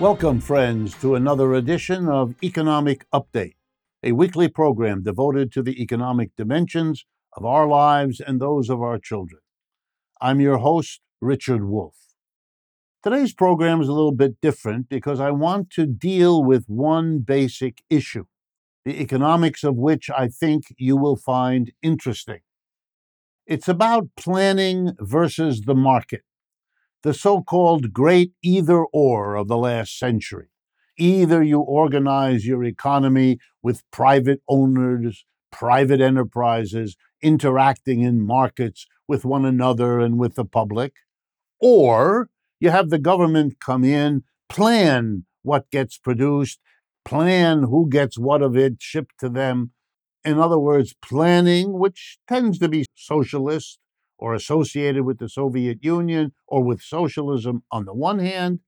Welcome, friends, to another edition of Economic Update, a weekly program devoted to the economic dimensions of our lives and those of our children. I'm your host, Richard Wolff. Today's program is a little bit different because I want to deal with one basic issue, the economics of which I think you will find interesting. It's about planning versus the market, the so called great either or of the last century. Either you organize your economy with private owners, private enterprises interacting in markets with one another and with the public, or you have the government come in, plan what gets produced, plan who gets what of it shipped to them. In other words, planning, which tends to be socialist or associated with the Soviet Union or with socialism on the one hand,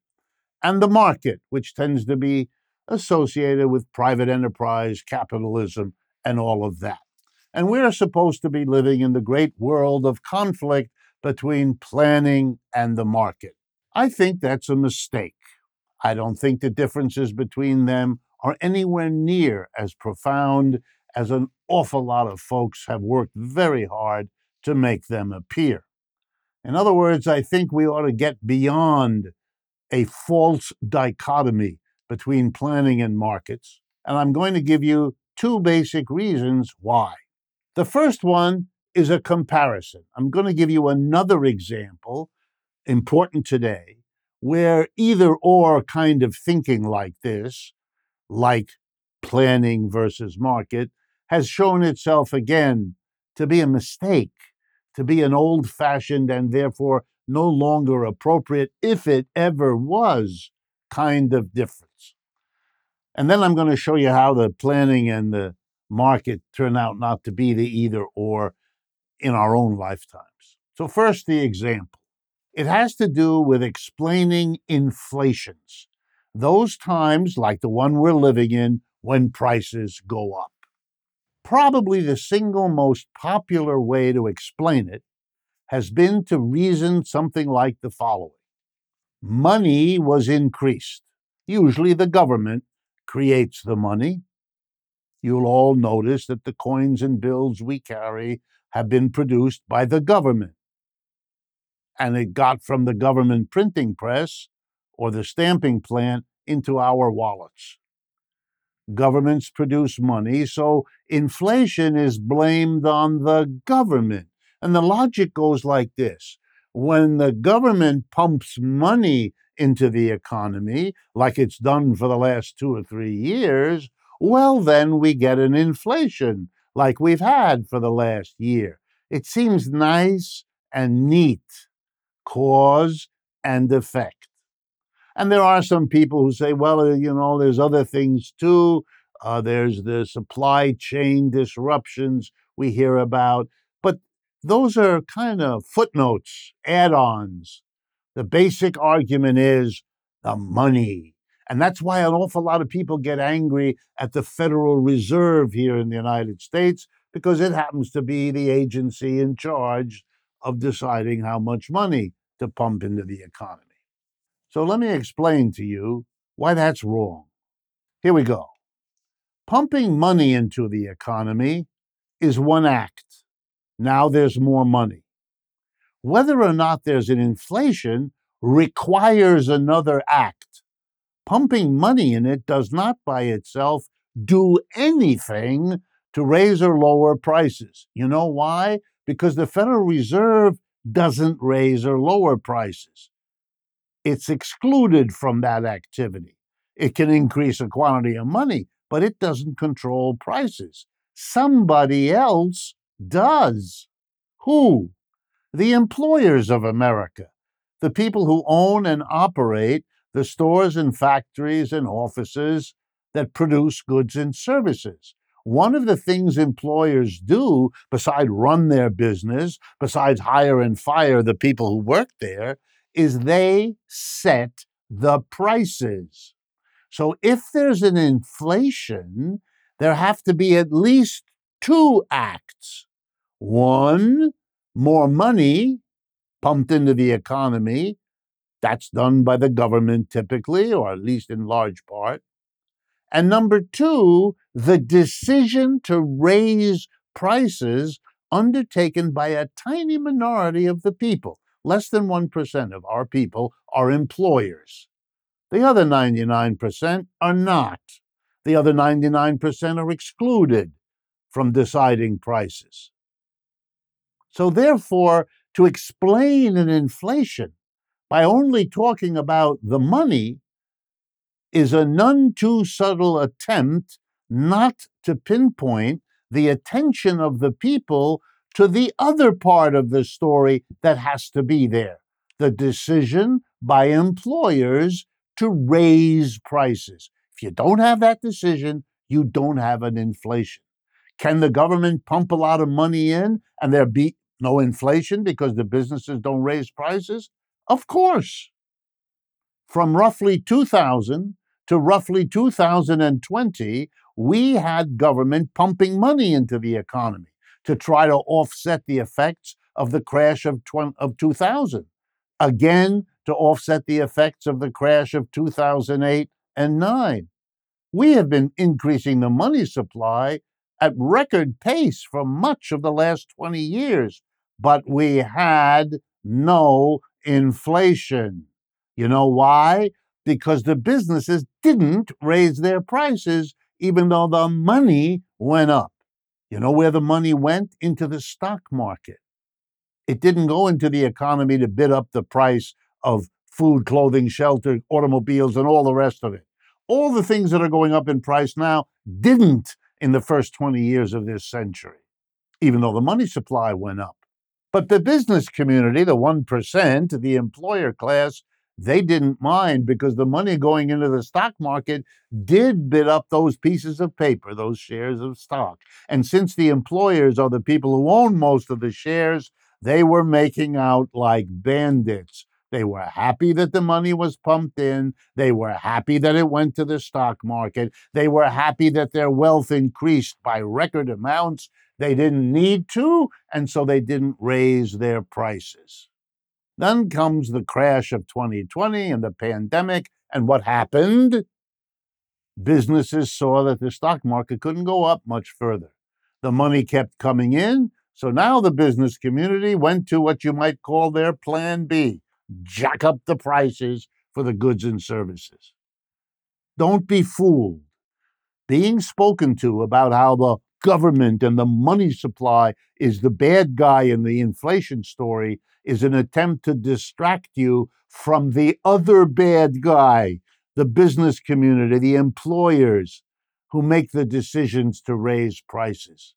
and the market, which tends to be associated with private enterprise, capitalism, and all of that. And we're supposed to be living in the great world of conflict between planning and the market. I think that's a mistake. I don't think the differences between them are anywhere near as profound as an awful lot of folks have worked very hard to make them appear. In other words, I think we ought to get beyond a false dichotomy between planning and markets, and I'm going to give you two basic reasons why. The first one is a comparison. I'm going to give you another example, important today, where either or kind of thinking like this, like planning versus market, has shown itself again to be a mistake, to be an old fashioned and therefore no longer appropriate, if it ever was, kind of difference. And then I'm going to show you how the planning and the market turn out not to be the either or in our own lifetimes. So, first, the example. It has to do with explaining inflations, those times like the one we're living in when prices go up. Probably the single most popular way to explain it has been to reason something like the following Money was increased. Usually the government creates the money, you'll all notice that the coins and bills we carry have been produced by the government. And it got from the government printing press or the stamping plant into our wallets. Governments produce money, so inflation is blamed on the government. And the logic goes like this when the government pumps money into the economy, like it's done for the last two or three years, well, then we get an inflation like we've had for the last year. It seems nice and neat, cause and effect. And there are some people who say, well, uh, you know, there's other things too. Uh, there's the supply chain disruptions we hear about. But those are kind of footnotes, add ons. The basic argument is the money and that's why an awful lot of people get angry at the Federal Reserve here in the United States, because it happens to be the agency in charge of deciding how much money to pump into the economy. So let me explain to you why that's wrong. Here we go. Pumping money into the economy is one act. Now there's more money. Whether or not there's an inflation requires another act pumping money in it does not by itself do anything to raise or lower prices. You know why? Because the Federal Reserve doesn't raise or lower prices. It's excluded from that activity. It can increase the quantity of money, but it doesn't control prices. Somebody else does. Who? The employers of America, the people who own and operate the stores and factories and offices that produce goods and services. One of the things employers do, besides run their business, besides hire and fire the people who work there, is they set the prices. So if there's an inflation, there have to be at least two acts. One, more money pumped into the economy That's done by the government typically, or at least in large part. And number two, the decision to raise prices undertaken by a tiny minority of the people. Less than 1% of our people are employers. The other 99% are not. The other 99% are excluded from deciding prices. So, therefore, to explain an inflation by only talking about the money is a none too subtle attempt not to pinpoint the attention of the people to the other part of the story that has to be there the decision by employers to raise prices. If you don't have that decision, you don't have an inflation. Can the government pump a lot of money in and there be no inflation because the businesses don't raise prices? Of course. From roughly 2000 to roughly 2020, we had government pumping money into the economy to try to offset the effects of the crash of, tw- of 2000. Again, to offset the effects of the crash of 2008 and 9. We have been increasing the money supply at record pace for much of the last 20 years, but we had no inflation. You know why? Because the businesses didn't raise their prices, even though the money went up. You know where the money went? Into the stock market. It didn't go into the economy to bid up the price of food, clothing, shelter, automobiles, and all the rest of it. All the things that are going up in price now didn't in the first 20 years of this century, even though the money supply went up. But the business community, the 1%, the employer class, they didn't mind because the money going into the stock market did bid up those pieces of paper, those shares of stock. And since the employers are the people who own most of the shares, they were making out like bandits. They were happy that the money was pumped in. They were happy that it went to the stock market. They were happy that their wealth increased by record amounts. They didn't need to, and so they didn't raise their prices. Then comes the crash of 2020 and the pandemic. And what happened? Businesses saw that the stock market couldn't go up much further. The money kept coming in. So now the business community went to what you might call their plan B jack up the prices for the goods and services. Don't be fooled. Being spoken to about how the government and the money supply is the bad guy in the inflation story is an attempt to distract you from the other bad guy, the business community, the employers who make the decisions to raise prices.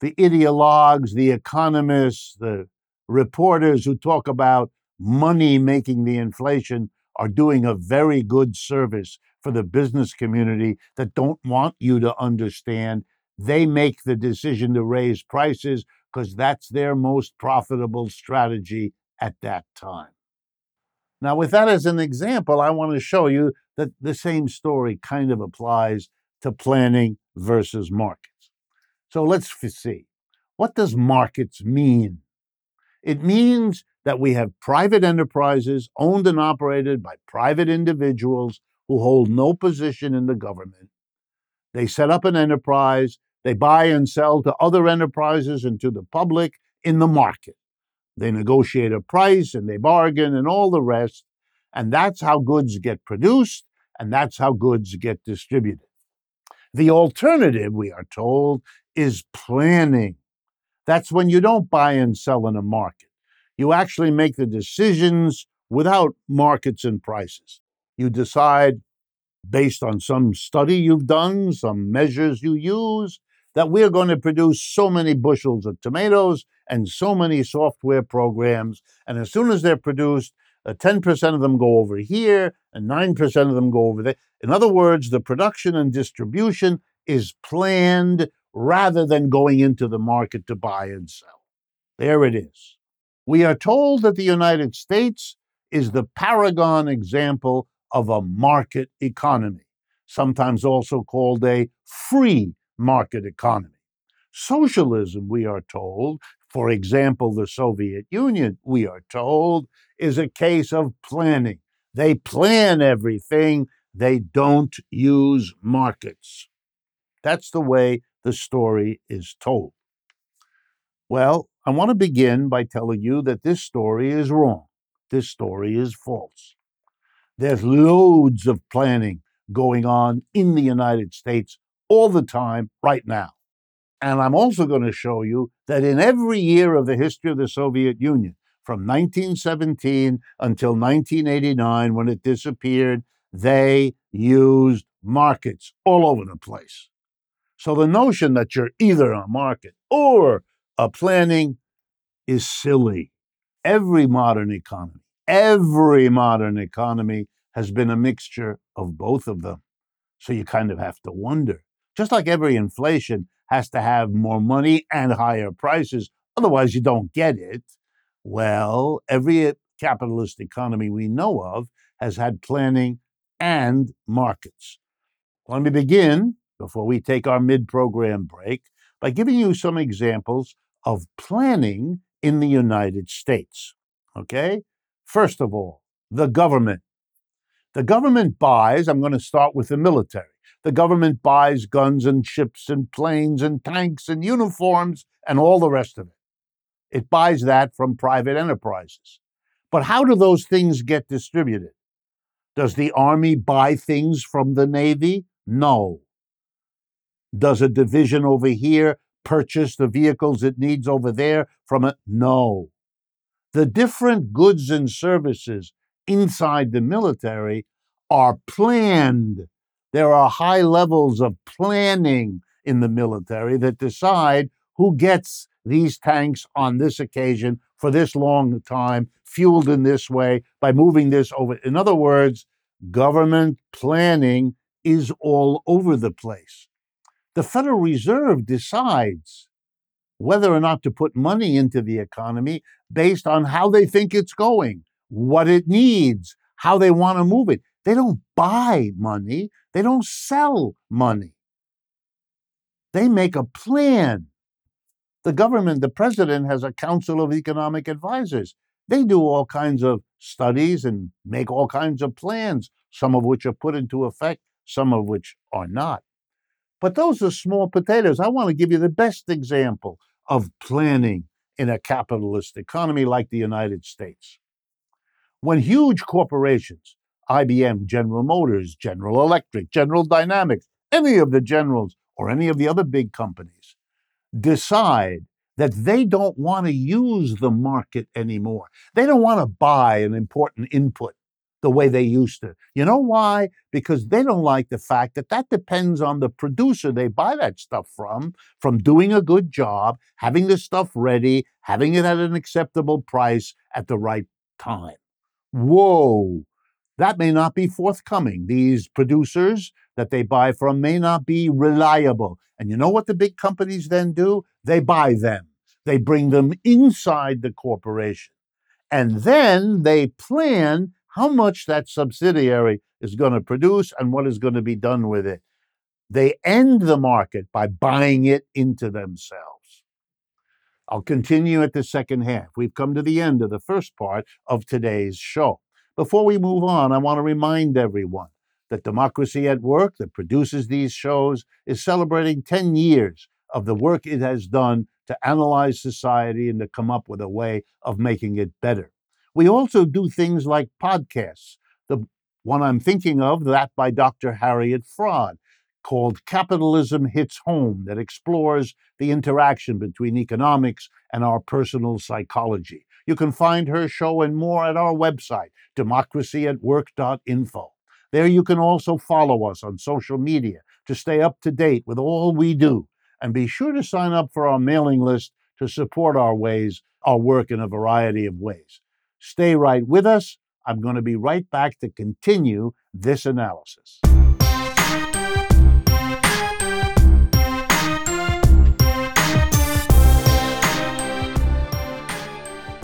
The ideologues, the economists, the reporters who talk about money making the inflation are doing a very good service for the business community that don't want you to understand they make the decision to raise prices because that's their most profitable strategy at that time. Now, with that as an example, I want to show you that the same story kind of applies to planning versus markets. So let's see. What does markets mean? It means that we have private enterprises owned and operated by private individuals who hold no position in the government. They set up an enterprise, they buy and sell to other enterprises and to the public in the market. They negotiate a price and they bargain and all the rest. And that's how goods get produced and that's how goods get distributed. The alternative, we are told, is planning. That's when you don't buy and sell in a market. You actually make the decisions without markets and prices. You decide based on some study you've done, some measures you use, that we're going to produce so many bushels of tomatoes and so many software programs. And as soon as they're produced, uh, 10% of them go over here and 9% of them go over there. In other words, the production and distribution is planned rather than going into the market to buy and sell. There it is. We are told that the United States is the paragon example of a market economy, sometimes also called a free market economy. Socialism, we are told, For example, the Soviet Union, we are told, is a case of planning. They plan everything, they don't use markets. That's the way the story is told. Well, I want to begin by telling you that this story is wrong. This story is false. There's loads of planning going on in the United States all the time right now. And I'm also going to show you that in every year of the history of the Soviet Union, from 1917 until 1989, when it disappeared, they used markets all over the place. So the notion that you're either a market or a planning is silly. Every modern economy, every modern economy has been a mixture of both of them. So you kind of have to wonder. Just like every inflation has to have more money and higher prices, otherwise you don't get it. Well, every capitalist economy we know of has had planning and markets. Let me begin before we take our mid program break by giving you some examples of planning in the United States. Okay? First of all, the government. The government buys, I'm going to start with the military. The government buys guns and ships and planes and tanks and uniforms and all the rest of it. It buys that from private enterprises. But how do those things get distributed? Does the Army buy things from the Navy? No. Does a division over here purchase the vehicles it needs over there from it? No. The different goods and services inside the military are planned. There are high levels of planning in the military that decide who gets these tanks on this occasion for this long time, fueled in this way, by moving this over. In other words, government planning is all over the place the Federal Reserve decides whether or not to put money into the economy based on how they think it's going, what it needs, how they want to move it. They don't buy money, they don't sell money. They make a plan. The government, the president, has a council of economic advisors. They do all kinds of studies and make all kinds of plans, some of which are put into effect, some of which are not. But those are small potatoes. I want to give you the best example of planning in a capitalist economy like the United States. When huge corporations, IBM, General Motors, General Electric, General Dynamics, any of the generals or any of the other big companies decide that they don't want to use the market anymore. They don't want to buy an important input the way they used to. You know why? Because they don't like the fact that that depends on the producer they buy that stuff from, from doing a good job, having the stuff ready, having it at an acceptable price at the right time. Whoa, that may not be forthcoming. These producers that they buy from may not be reliable. And you know what the big companies then do? They buy them. They bring them inside the corporation. And then they plan how much that subsidiary is going to produce and what is going to be done with it. They end the market by buying it into themselves. I'll continue at the second half. We've come to the end of the first part of today's show. Before we move on, I want to remind everyone that Democracy at Work, that produces these shows, is celebrating 10 years of the work it has done to analyze society and to come up with a way of making it better. We also do things like podcasts. The one I'm thinking of, that by Dr. Harriet Fraad, called Capitalism Hits Home, that explores the interaction between economics and our personal psychology. You can find her show and more at our website, democracyatwork.info. There you can also follow us on social media to stay up to date with all we do. And be sure to sign up for our mailing list to support our ways, our work in a variety of ways. Stay right with us. I'm going to be right back to continue this analysis.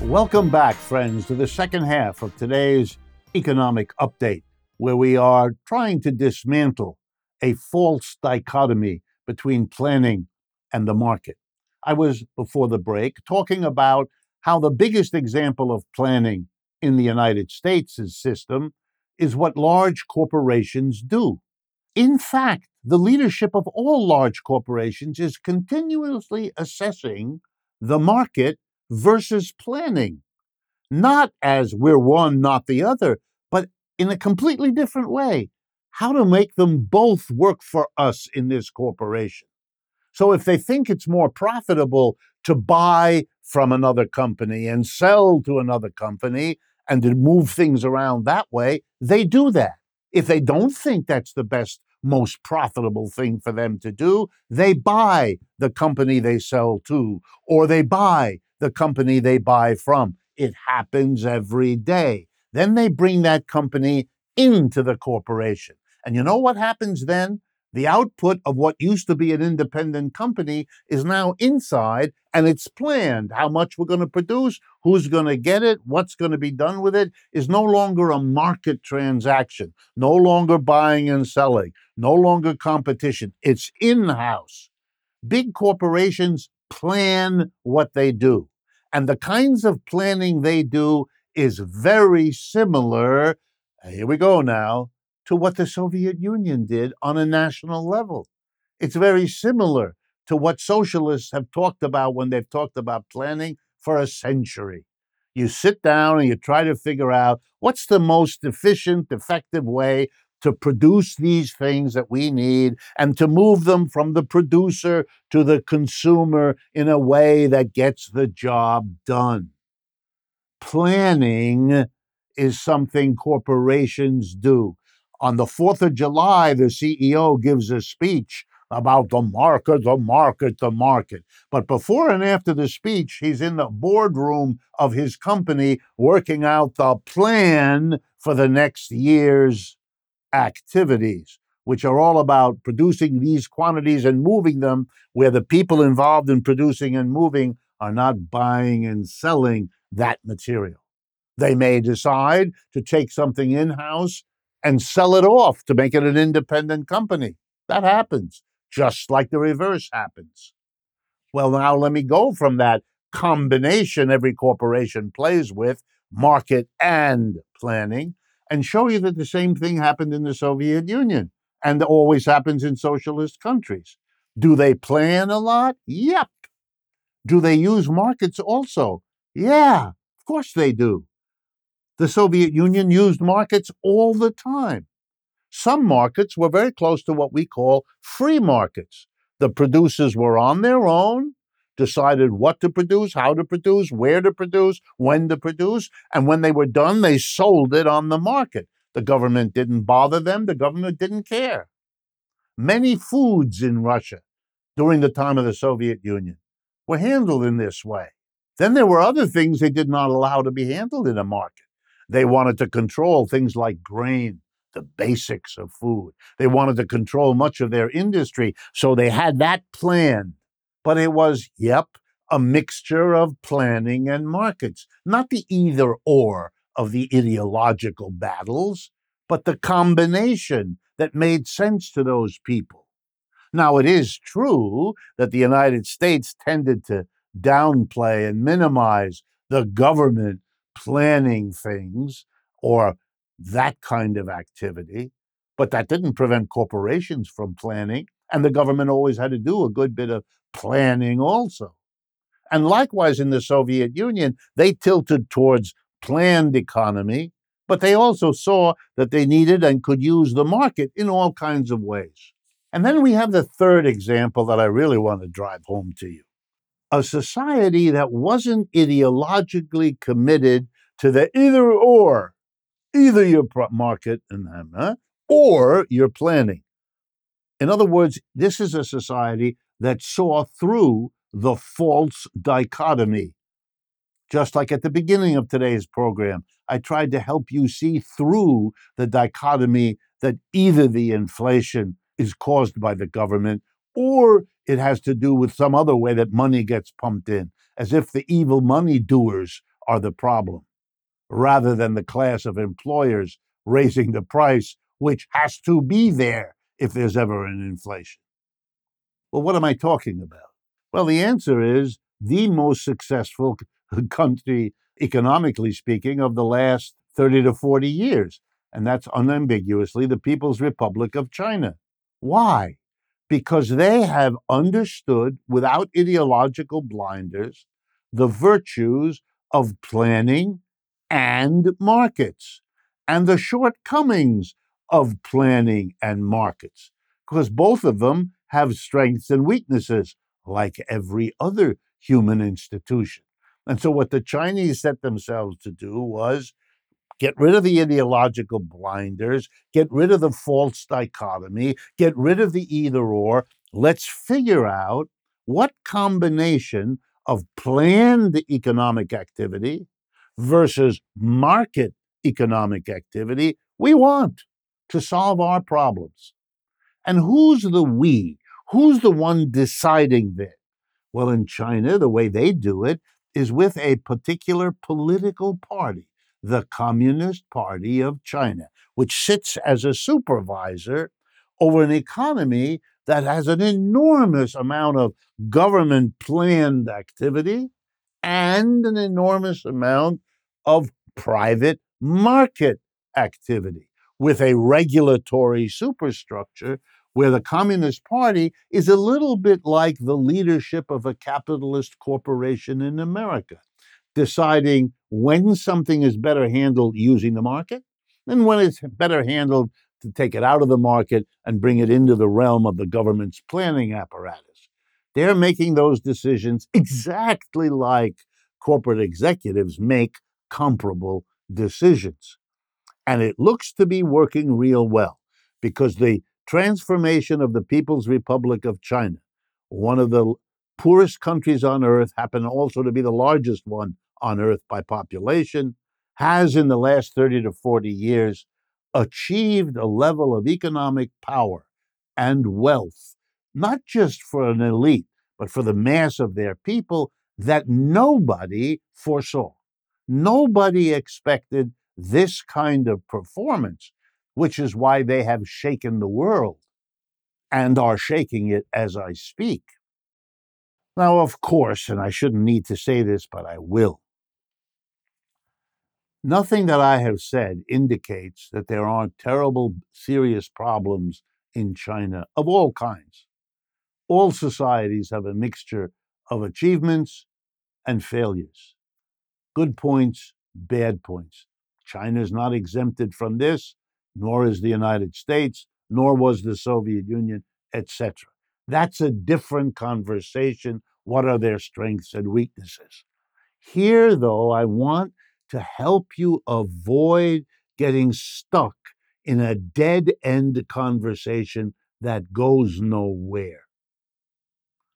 Welcome back, friends, to the second half of today's economic update, where we are trying to dismantle a false dichotomy between planning and the market. I was, before the break, talking about how the biggest example of planning in the United States' system is what large corporations do. In fact, the leadership of all large corporations is continuously assessing the market versus planning, not as we're one, not the other, but in a completely different way. How to make them both work for us in this corporation. So if they think it's more profitable to buy from another company and sell to another company and to move things around that way, they do that. If they don't think that's the best, most profitable thing for them to do, they buy the company they sell to or they buy the company they buy from. It happens every day. Then they bring that company into the corporation. And you know what happens then? The output of what used to be an independent company is now inside and it's planned. How much we're going to produce, who's going to get it, what's going to be done with it is no longer a market transaction, no longer buying and selling, no longer competition. It's in house. Big corporations plan what they do. And the kinds of planning they do is very similar. Here we go now to what the Soviet Union did on a national level. It's very similar to what socialists have talked about when they've talked about planning for a century. You sit down and you try to figure out what's the most efficient, effective way to produce these things that we need and to move them from the producer to the consumer in a way that gets the job done. Planning is something corporations do on the 4th of July, the CEO gives a speech about the market, the market, the market. But before and after the speech, he's in the boardroom of his company working out the plan for the next year's activities, which are all about producing these quantities and moving them where the people involved in producing and moving are not buying and selling that material. They may decide to take something in house and sell it off to make it an independent company. That happens, just like the reverse happens. Well, now let me go from that combination every corporation plays with, market and planning, and show you that the same thing happened in the Soviet Union and always happens in socialist countries. Do they plan a lot? Yep. Do they use markets also? Yeah, of course they do. The Soviet Union used markets all the time. Some markets were very close to what we call free markets. The producers were on their own, decided what to produce, how to produce, where to produce, when to produce, and when they were done, they sold it on the market. The government didn't bother them, the government didn't care. Many foods in Russia during the time of the Soviet Union were handled in this way. Then there were other things they did not allow to be handled in a market. They wanted to control things like grain, the basics of food. They wanted to control much of their industry. So they had that plan. But it was, yep, a mixture of planning and markets, not the either or of the ideological battles, but the combination that made sense to those people. Now, it is true that the United States tended to downplay and minimize the government planning things or that kind of activity. But that didn't prevent corporations from planning. And the government always had to do a good bit of planning also. And likewise in the Soviet Union, they tilted towards planned economy, but they also saw that they needed and could use the market in all kinds of ways. And then we have the third example that I really want to drive home to you a society that wasn't ideologically committed to the either or, either your market and uh, or your planning. In other words, this is a society that saw through the false dichotomy. Just like at the beginning of today's program, I tried to help you see through the dichotomy that either the inflation is caused by the government or it has to do with some other way that money gets pumped in, as if the evil money doers are the problem, rather than the class of employers raising the price, which has to be there if there's ever an inflation. Well, what am I talking about? Well, the answer is the most successful country, economically speaking, of the last 30 to 40 years. And that's unambiguously the People's Republic of China. Why? Because they have understood without ideological blinders the virtues of planning and markets and the shortcomings of planning and markets, because both of them have strengths and weaknesses, like every other human institution. And so, what the Chinese set themselves to do was get rid of the ideological blinders, get rid of the false dichotomy, get rid of the either or. Let's figure out what combination of planned economic activity versus market economic activity we want to solve our problems. And who's the we? Who's the one deciding this? Well, in China, the way they do it is with a particular political party, the Communist Party of China, which sits as a supervisor over an economy that has an enormous amount of government planned activity and an enormous amount of private market activity with a regulatory superstructure where the Communist Party is a little bit like the leadership of a capitalist corporation in America, deciding when something is better handled using the market and when it's better handled to take it out of the market and bring it into the realm of the government's planning apparatus. They're making those decisions exactly like corporate executives make comparable decisions. And it looks to be working real well because the transformation of the People's Republic of China, one of the poorest countries on earth, happen also to be the largest one on earth by population, has in the last 30 to 40 years achieved a level of economic power and wealth, not just for an elite, but for the mass of their people that nobody foresaw. Nobody expected this kind of performance which is why they have shaken the world and are shaking it as I speak. Now, of course, and I shouldn't need to say this, but I will. Nothing that I have said indicates that there aren't terrible, serious problems in China of all kinds. All societies have a mixture of achievements and failures, good points, bad points. China is not exempted from this, nor is the United States, nor was the Soviet Union, etc. That's a different conversation. What are their strengths and weaknesses? Here, though, I want to help you avoid getting stuck in a dead end conversation that goes nowhere.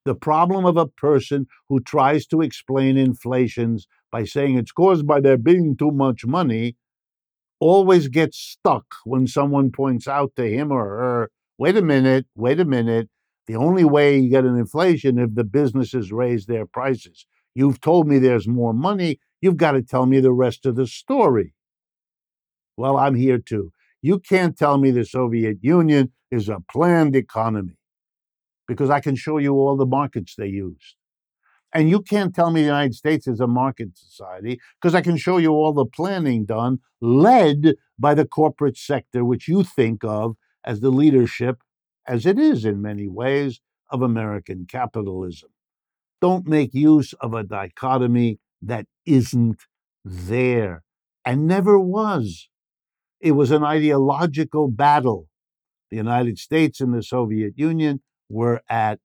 The problem of a person who tries to explain inflations by saying it's caused by there being too much money always gets stuck when someone points out to him or her, wait a minute, wait a minute. The only way you get an inflation if the businesses raise their prices. You've told me there's more money. You've got to tell me the rest of the story. Well, I'm here too. You can't tell me the Soviet Union is a planned economy because I can show you all the markets they used. And you can't tell me the United States is a market society because I can show you all the planning done, led by the corporate sector, which you think of as the leadership, as it is in many ways, of American capitalism. Don't make use of a dichotomy that isn't there and never was. It was an ideological battle. The United States and the Soviet Union were at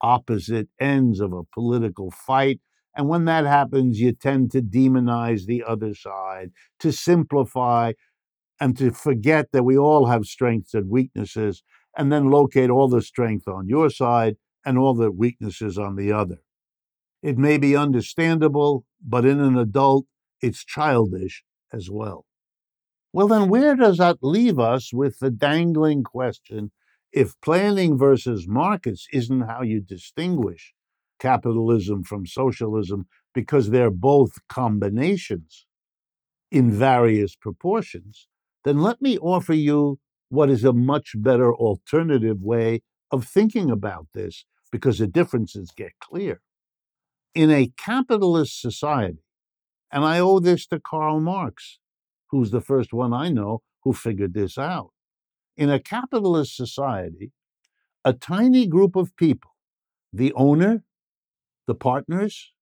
opposite ends of a political fight. And when that happens, you tend to demonize the other side, to simplify, and to forget that we all have strengths and weaknesses, and then locate all the strength on your side and all the weaknesses on the other. It may be understandable, but in an adult, it's childish as well. Well, then, where does that leave us with the dangling question if planning versus markets isn't how you distinguish capitalism from socialism because they're both combinations in various proportions, then let me offer you what is a much better alternative way of thinking about this because the differences get clear. In a capitalist society, and I owe this to Karl Marx, who's the first one I know who figured this out. In a capitalist society, a tiny group of people, the owner, the partners,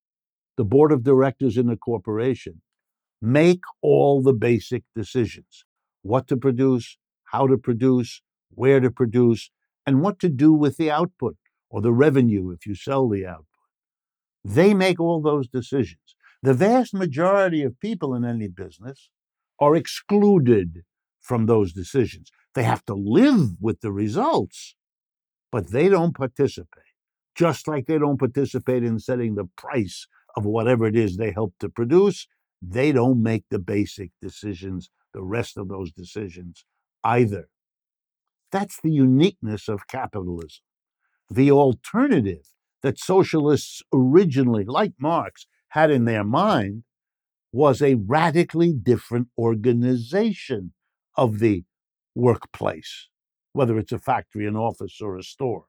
the board of directors in the corporation, make all the basic decisions what to produce, how to produce, where to produce, and what to do with the output or the revenue if you sell the output. They make all those decisions. The vast majority of people in any business are excluded from those decisions. They have to live with the results, but they don't participate. Just like they don't participate in setting the price of whatever it is they help to produce, they don't make the basic decisions, the rest of those decisions either. That's the uniqueness of capitalism. The alternative that socialists originally, like Marx, had in their mind was a radically different organization of the workplace, whether it's a factory, an office, or a store.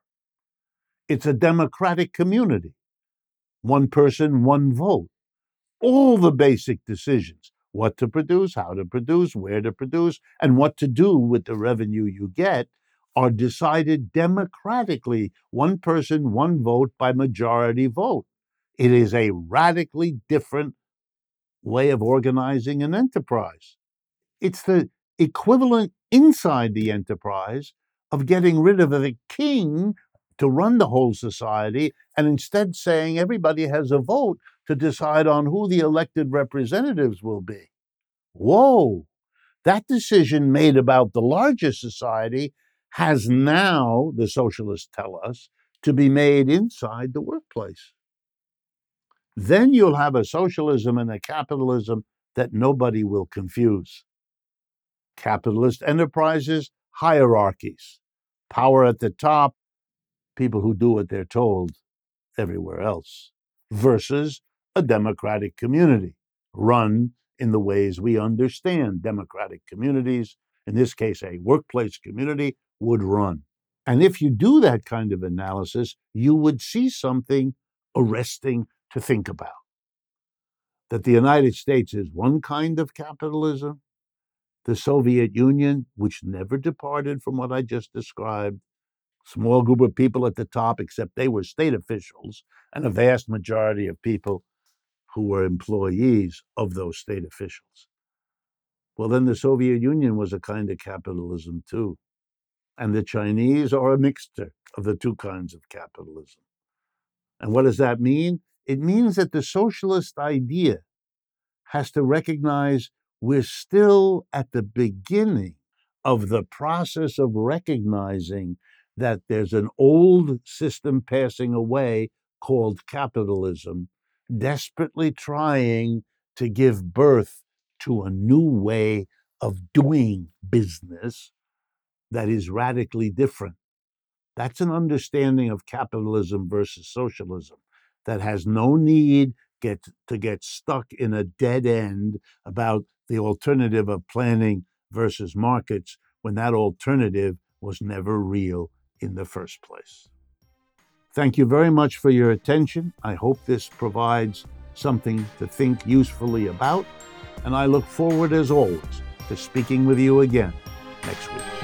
It's a democratic community. One person, one vote. All the basic decisions what to produce, how to produce, where to produce, and what to do with the revenue you get are decided democratically, one person, one vote by majority vote. It is a radically different way of organizing an enterprise. It's the equivalent inside the enterprise of getting rid of the king to run the whole society and instead saying everybody has a vote to decide on who the elected representatives will be. Whoa! That decision made about the larger society has now, the socialists tell us, to be made inside the workplace. Then you'll have a socialism and a capitalism that nobody will confuse. Capitalist enterprises, hierarchies, power at the top, people who do what they're told everywhere else, versus a democratic community run in the ways we understand democratic communities, in this case, a workplace community would run. And if you do that kind of analysis, you would see something arresting to think about. That the United States is one kind of capitalism, the Soviet Union, which never departed from what I just described, small group of people at the top, except they were state officials, and a vast majority of people who were employees of those state officials. Well, then the Soviet Union was a kind of capitalism too and the Chinese are a mixture of the two kinds of capitalism. And what does that mean? It means that the socialist idea has to recognize we're still at the beginning of the process of recognizing that there's an old system passing away called capitalism, desperately trying to give birth to a new way of doing business that is radically different. That's an understanding of capitalism versus socialism that has no need get to get stuck in a dead end about the alternative of planning versus markets when that alternative was never real in the first place. Thank you very much for your attention. I hope this provides something to think usefully about, and I look forward, as always, to speaking with you again next week.